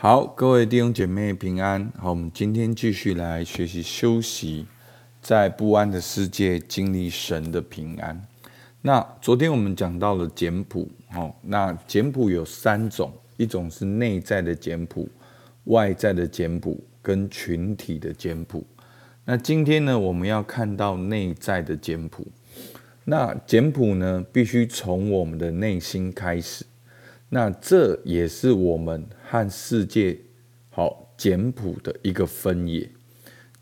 好，各位弟兄姐妹平安。好，我们今天继续来学习休息，在不安的世界经历神的平安。那昨天我们讲到了简谱，哦，那简谱有三种，一种是内在的简谱，外在的简谱跟群体的简谱。那今天呢，我们要看到内在的简谱。那简谱呢，必须从我们的内心开始。那这也是我们和世界好简朴的一个分野。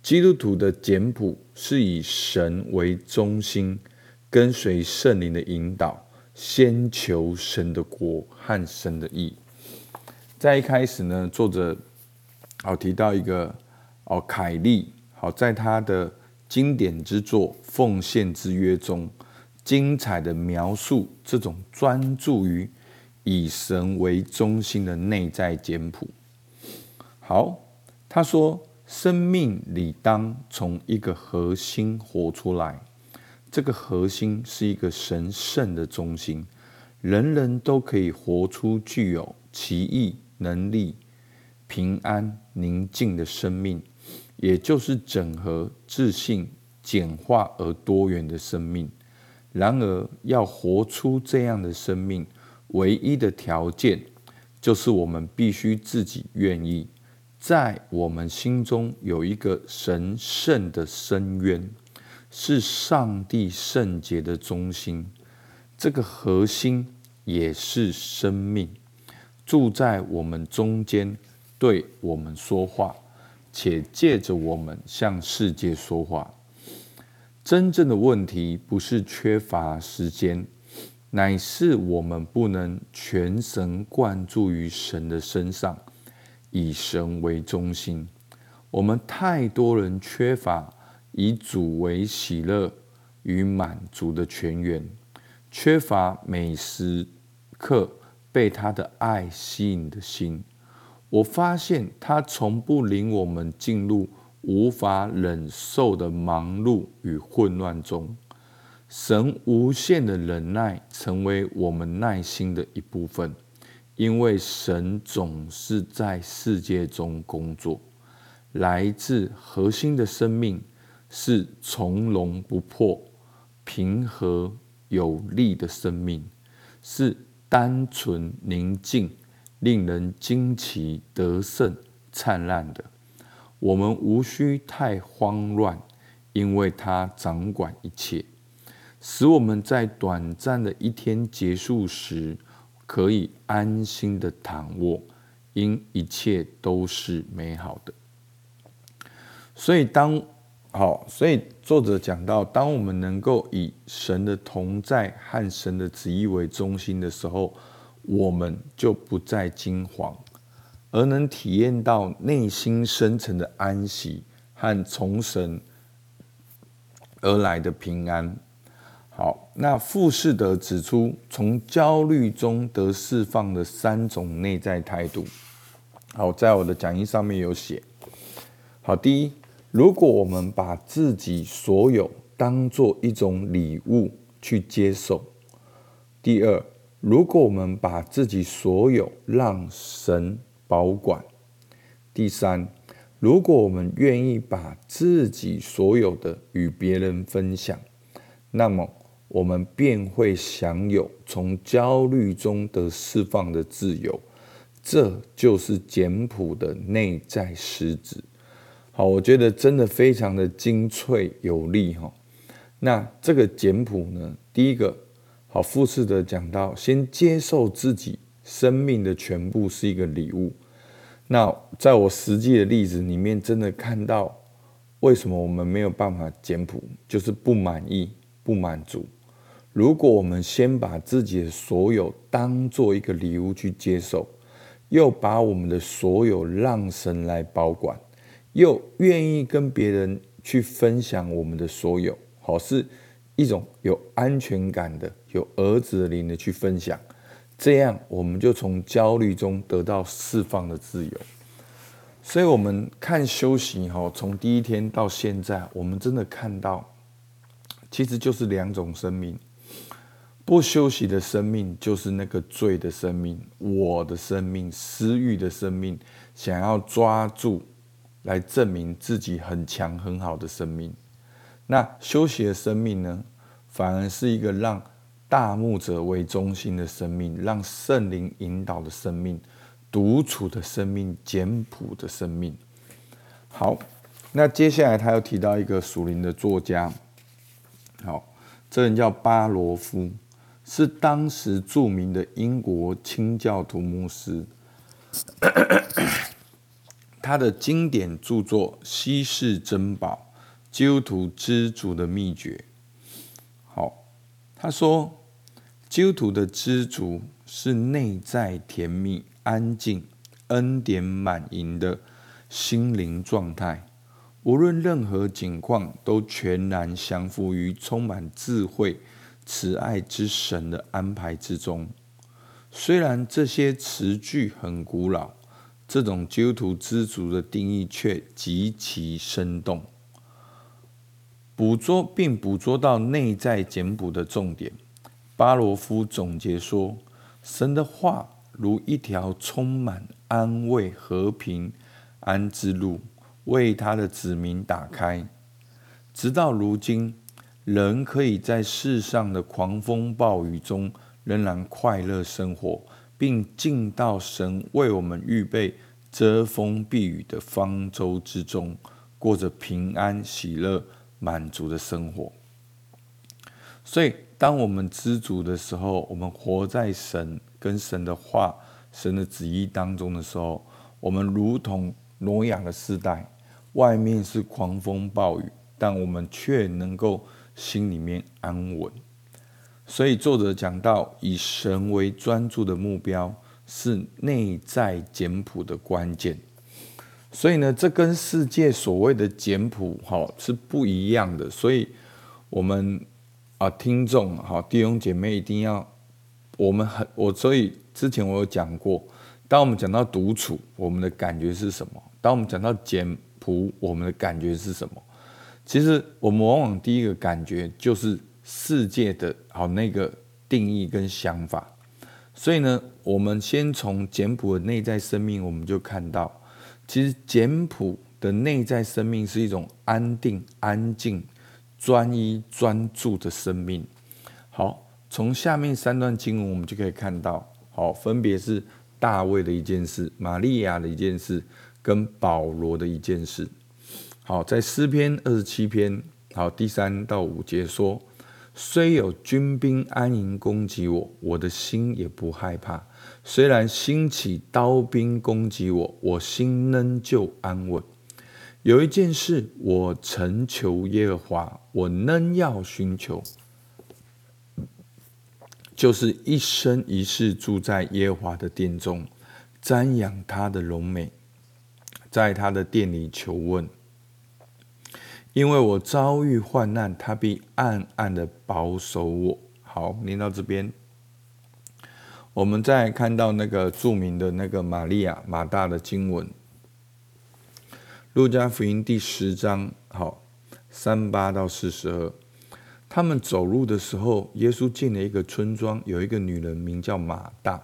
基督徒的简朴是以神为中心，跟随圣灵的引导，先求神的国和神的义。在一开始呢，作者好提到一个哦，凯利好在他的经典之作《奉献之约》中，精彩的描述这种专注于。以神为中心的内在简谱。好，他说，生命理当从一个核心活出来，这个核心是一个神圣的中心，人人都可以活出具有奇异能力、平安宁静的生命，也就是整合、自信、简化而多元的生命。然而，要活出这样的生命。唯一的条件，就是我们必须自己愿意，在我们心中有一个神圣的深渊，是上帝圣洁的中心。这个核心也是生命，住在我们中间，对我们说话，且借着我们向世界说话。真正的问题不是缺乏时间。乃是我们不能全神贯注于神的身上，以神为中心。我们太多人缺乏以主为喜乐与满足的泉源，缺乏每时刻被他的爱吸引的心。我发现他从不领我们进入无法忍受的忙碌与混乱中。神无限的忍耐成为我们耐心的一部分，因为神总是在世界中工作。来自核心的生命是从容不迫、平和有力的生命，是单纯宁静、令人惊奇得胜、灿烂的。我们无需太慌乱，因为他掌管一切。使我们在短暂的一天结束时，可以安心的躺卧，因一切都是美好的。所以，当好，所以作者讲到，当我们能够以神的同在和神的旨意为中心的时候，我们就不再惊慌，而能体验到内心深层的安息和从神而来的平安。好，那富士德指出，从焦虑中得释放的三种内在态度。好，在我的讲义上面有写。好，第一，如果我们把自己所有当做一种礼物去接受；第二，如果我们把自己所有让神保管；第三，如果我们愿意把自己所有的与别人分享，那么。我们便会享有从焦虑中得释放的自由，这就是简朴的内在实质。好，我觉得真的非常的精粹有力哈。那这个简朴呢，第一个好，富士的讲到，先接受自己生命的全部是一个礼物。那在我实际的例子里面，真的看到为什么我们没有办法简朴，就是不满意、不满足。如果我们先把自己的所有当做一个礼物去接受，又把我们的所有让神来保管，又愿意跟别人去分享我们的所有，好是一种有安全感的、有儿子的灵的去分享，这样我们就从焦虑中得到释放的自由。所以，我们看修行哈，从第一天到现在，我们真的看到，其实就是两种生命。不休息的生命就是那个罪的生命，我的生命、私欲的生命，想要抓住来证明自己很强很好的生命。那休息的生命呢，反而是一个让大牧者为中心的生命，让圣灵引导的生命，独处的生命，简朴的生命。好，那接下来他又提到一个属灵的作家，好，这人叫巴罗夫，是当时著名的英国清教徒牧师，他的经典著作《稀世珍宝》。基督徒知足的秘诀。好，他说，基督徒的知足是内在甜蜜、安静、恩典满盈的心灵状态，无论任何境况，都全然降服于充满智慧、慈爱之神的安排之中。虽然这些词句很古老，这种基督徒知足的定义却极其生动。捕捉并捕捉到内在简朴的重点。巴罗夫总结说：“神的话如一条充满安慰、和平、安之路，为他的子民打开。直到如今，人可以在世上的狂风暴雨中仍然快乐生活，并进到神为我们预备遮风避雨的方舟之中，过着平安喜乐。”满足的生活，所以当我们知足的时候，我们活在神跟神的话、神的旨意当中的时候，我们如同挪亚的世代，外面是狂风暴雨，但我们却能够心里面安稳。所以作者讲到，以神为专注的目标，是内在简朴的关键。所以呢，这跟世界所谓的简朴哈是不一样的。所以，我们啊，听众哈，弟兄姐妹一定要，我们很我所以之前我有讲过，当我们讲到独处，我们的感觉是什么？当我们讲到简朴，我们的感觉是什么？其实我们往往第一个感觉就是世界的好那个定义跟想法。所以呢，我们先从简朴的内在生命，我们就看到。其实简朴的内在生命是一种安定、安静、专一、专注的生命。好，从下面三段经文我们就可以看到，好，分别是大卫的一件事、玛利亚的一件事，跟保罗的一件事。好，在诗篇二十七篇，好第三到五节说：“虽有军兵安营攻击我，我的心也不害怕。”虽然兴起刀兵攻击我，我心仍旧安稳。有一件事我曾求耶和华，我仍要寻求，就是一生一世住在耶和华的殿中，瞻仰他的荣美，在他的殿里求问。因为我遭遇患难，他必暗暗的保守我。好，念到这边。我们再看到那个著名的那个玛利亚马大的经文，《路加福音》第十章，好三八到四十二。他们走路的时候，耶稣进了一个村庄，有一个女人名叫马大，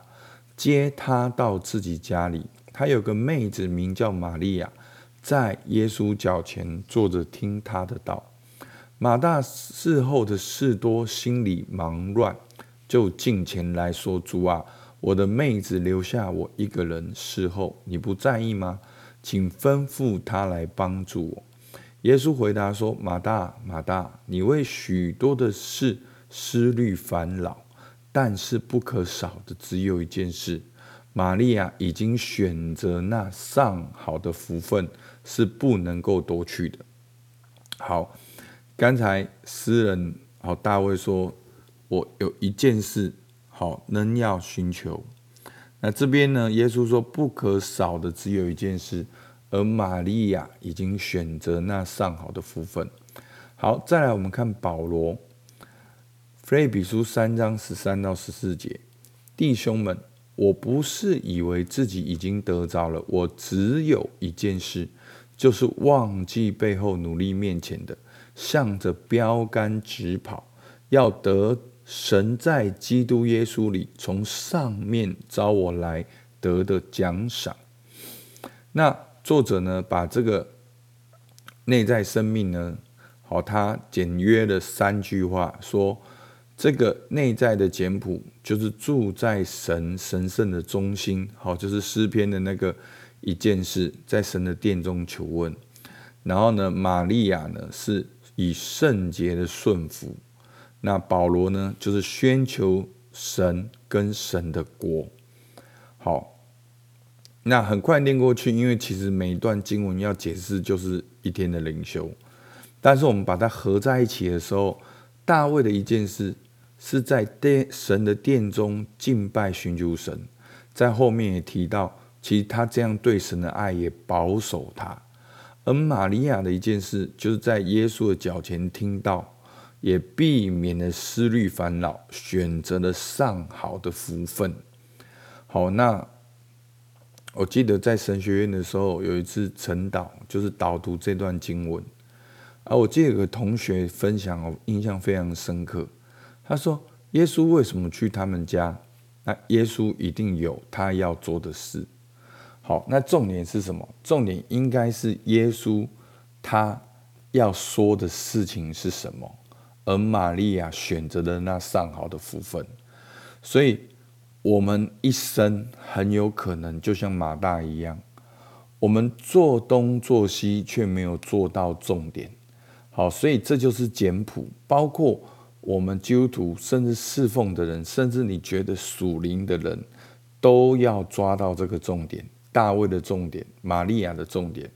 接他到自己家里。他有个妹子名叫玛利亚，在耶稣脚前坐着听他的道。马大事后的事多，心里忙乱。就近前来说：“主啊，我的妹子留下我一个人侍候，你不在意吗？请吩咐他来帮助我。”耶稣回答说：“马大，马大，你为许多的事思虑烦恼，但是不可少的只有一件事。玛利亚已经选择那上好的福分，是不能够夺去的。”好，刚才诗人好大卫说。我有一件事，好仍要寻求。那这边呢？耶稣说不可少的只有一件事，而玛利亚已经选择那上好的福分。好，再来我们看保罗，腓立比书三章十三到十四节，弟兄们，我不是以为自己已经得着了，我只有一件事，就是忘记背后努力面前的，向着标杆直跑，要得。神在基督耶稣里从上面招我来得的奖赏。那作者呢，把这个内在生命呢，好，他简约的三句话说，这个内在的简朴就是住在神神圣的中心，好，就是诗篇的那个一件事，在神的殿中求问。然后呢，玛利亚呢是以圣洁的顺服，那保罗呢就是宣求神跟神的国。好，那很快念过去，因为其实每一段经文要解释就是一天的灵修，但是我们把它合在一起的时候，大卫的一件事是在殿神的殿中敬拜寻求神，在后面也提到，其实他这样对神的爱也保守他，而玛利亚的一件事就是在耶稣的脚前听到，也避免了思虑烦恼，选择了上好的福分。好，那我记得在神学院的时候，有一次晨导，就是导读这段经文。啊，我记得有个同学分享，我印象非常深刻。他说：“耶稣为什么去他们家？那耶稣一定有他要做的事。好，那重点是什么？重点应该是耶稣他要说的事情是什么？而玛利亚选择的那上好的福分，所以。”我们一生很有可能就像马大一样，我们做东做西，却没有做到重点。好，所以这就是简朴。包括我们基督徒，甚至侍奉的人，甚至你觉得属灵的人，都要抓到这个重点。大卫的重点，玛利亚的重点。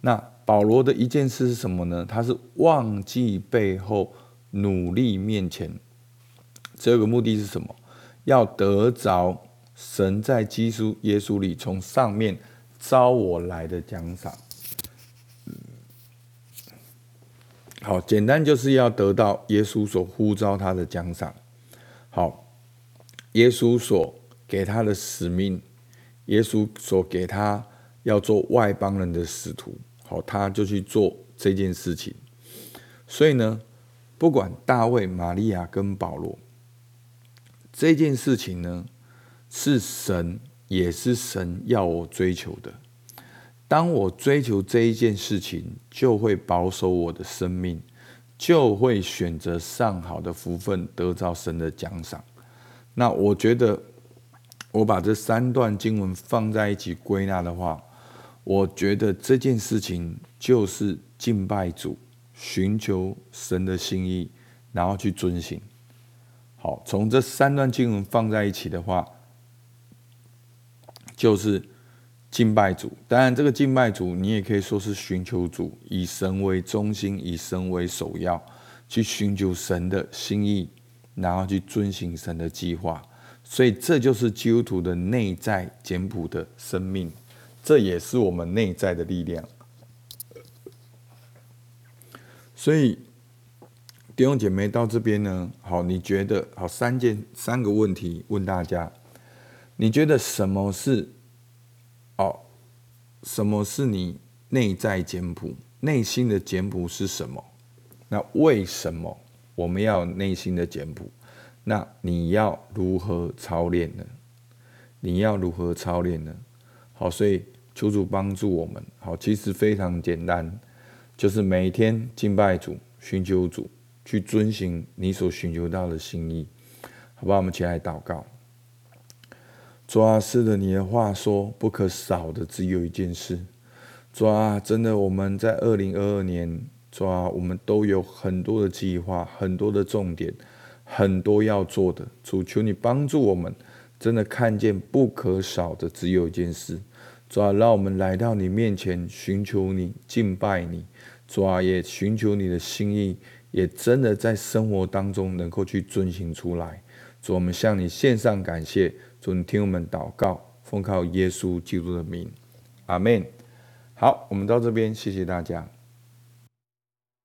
那保罗的一件事是什么呢？他是忘记背后，努力面前。这个目的是什么？要得着神在基督耶稣里从上面招我来的奖赏。好，简单就是要得到耶稣所呼召他的奖赏。好，耶稣所给他的使命，耶稣所给他要做外邦人的使徒。好，他就去做这件事情。所以呢，不管大卫、玛利亚跟保罗。这件事情呢，是神也是神要我追求的。当我追求这一件事情，就会保守我的生命，就会选择上好的福分，得到神的奖赏。那我觉得，我把这三段经文放在一起归纳的话，我觉得这件事情就是敬拜主，寻求神的心意，然后去遵行。好，从这三段经文放在一起的话，就是敬拜主。当然，这个敬拜主，你也可以说是寻求主，以神为中心，以神为首要，去寻求神的心意，然后去遵行神的计划。所以，这就是基督徒的内在简朴的生命，这也是我们内在的力量。所以。弟兄姐妹到这边呢，好，你觉得好三件三个问题问大家，你觉得什么是哦？什么是你内在简朴？内心的简朴是什么？那为什么我们要内心的简朴？那你要如何操练呢？你要如何操练呢？好，所以求主帮助我们。好，其实非常简单，就是每天敬拜主，寻求主。去遵循你所寻求到的心意，好不好？我们起来祷告。主啊，是的，你的话说不可少的只有一件事。主啊，真的，我们在二零二二年，主啊，我们都有很多的计划，很多的重点，很多要做的。主，求你帮助我们，真的看见不可少的只有一件事。主啊，让我们来到你面前，寻求你，敬拜你。主啊，也寻求你的心意。也真的在生活当中能够去遵行出来，主，我们向你献上感谢，主，你听我们祷告，奉靠耶稣基督的名，阿门。好，我们到这边，谢谢大家。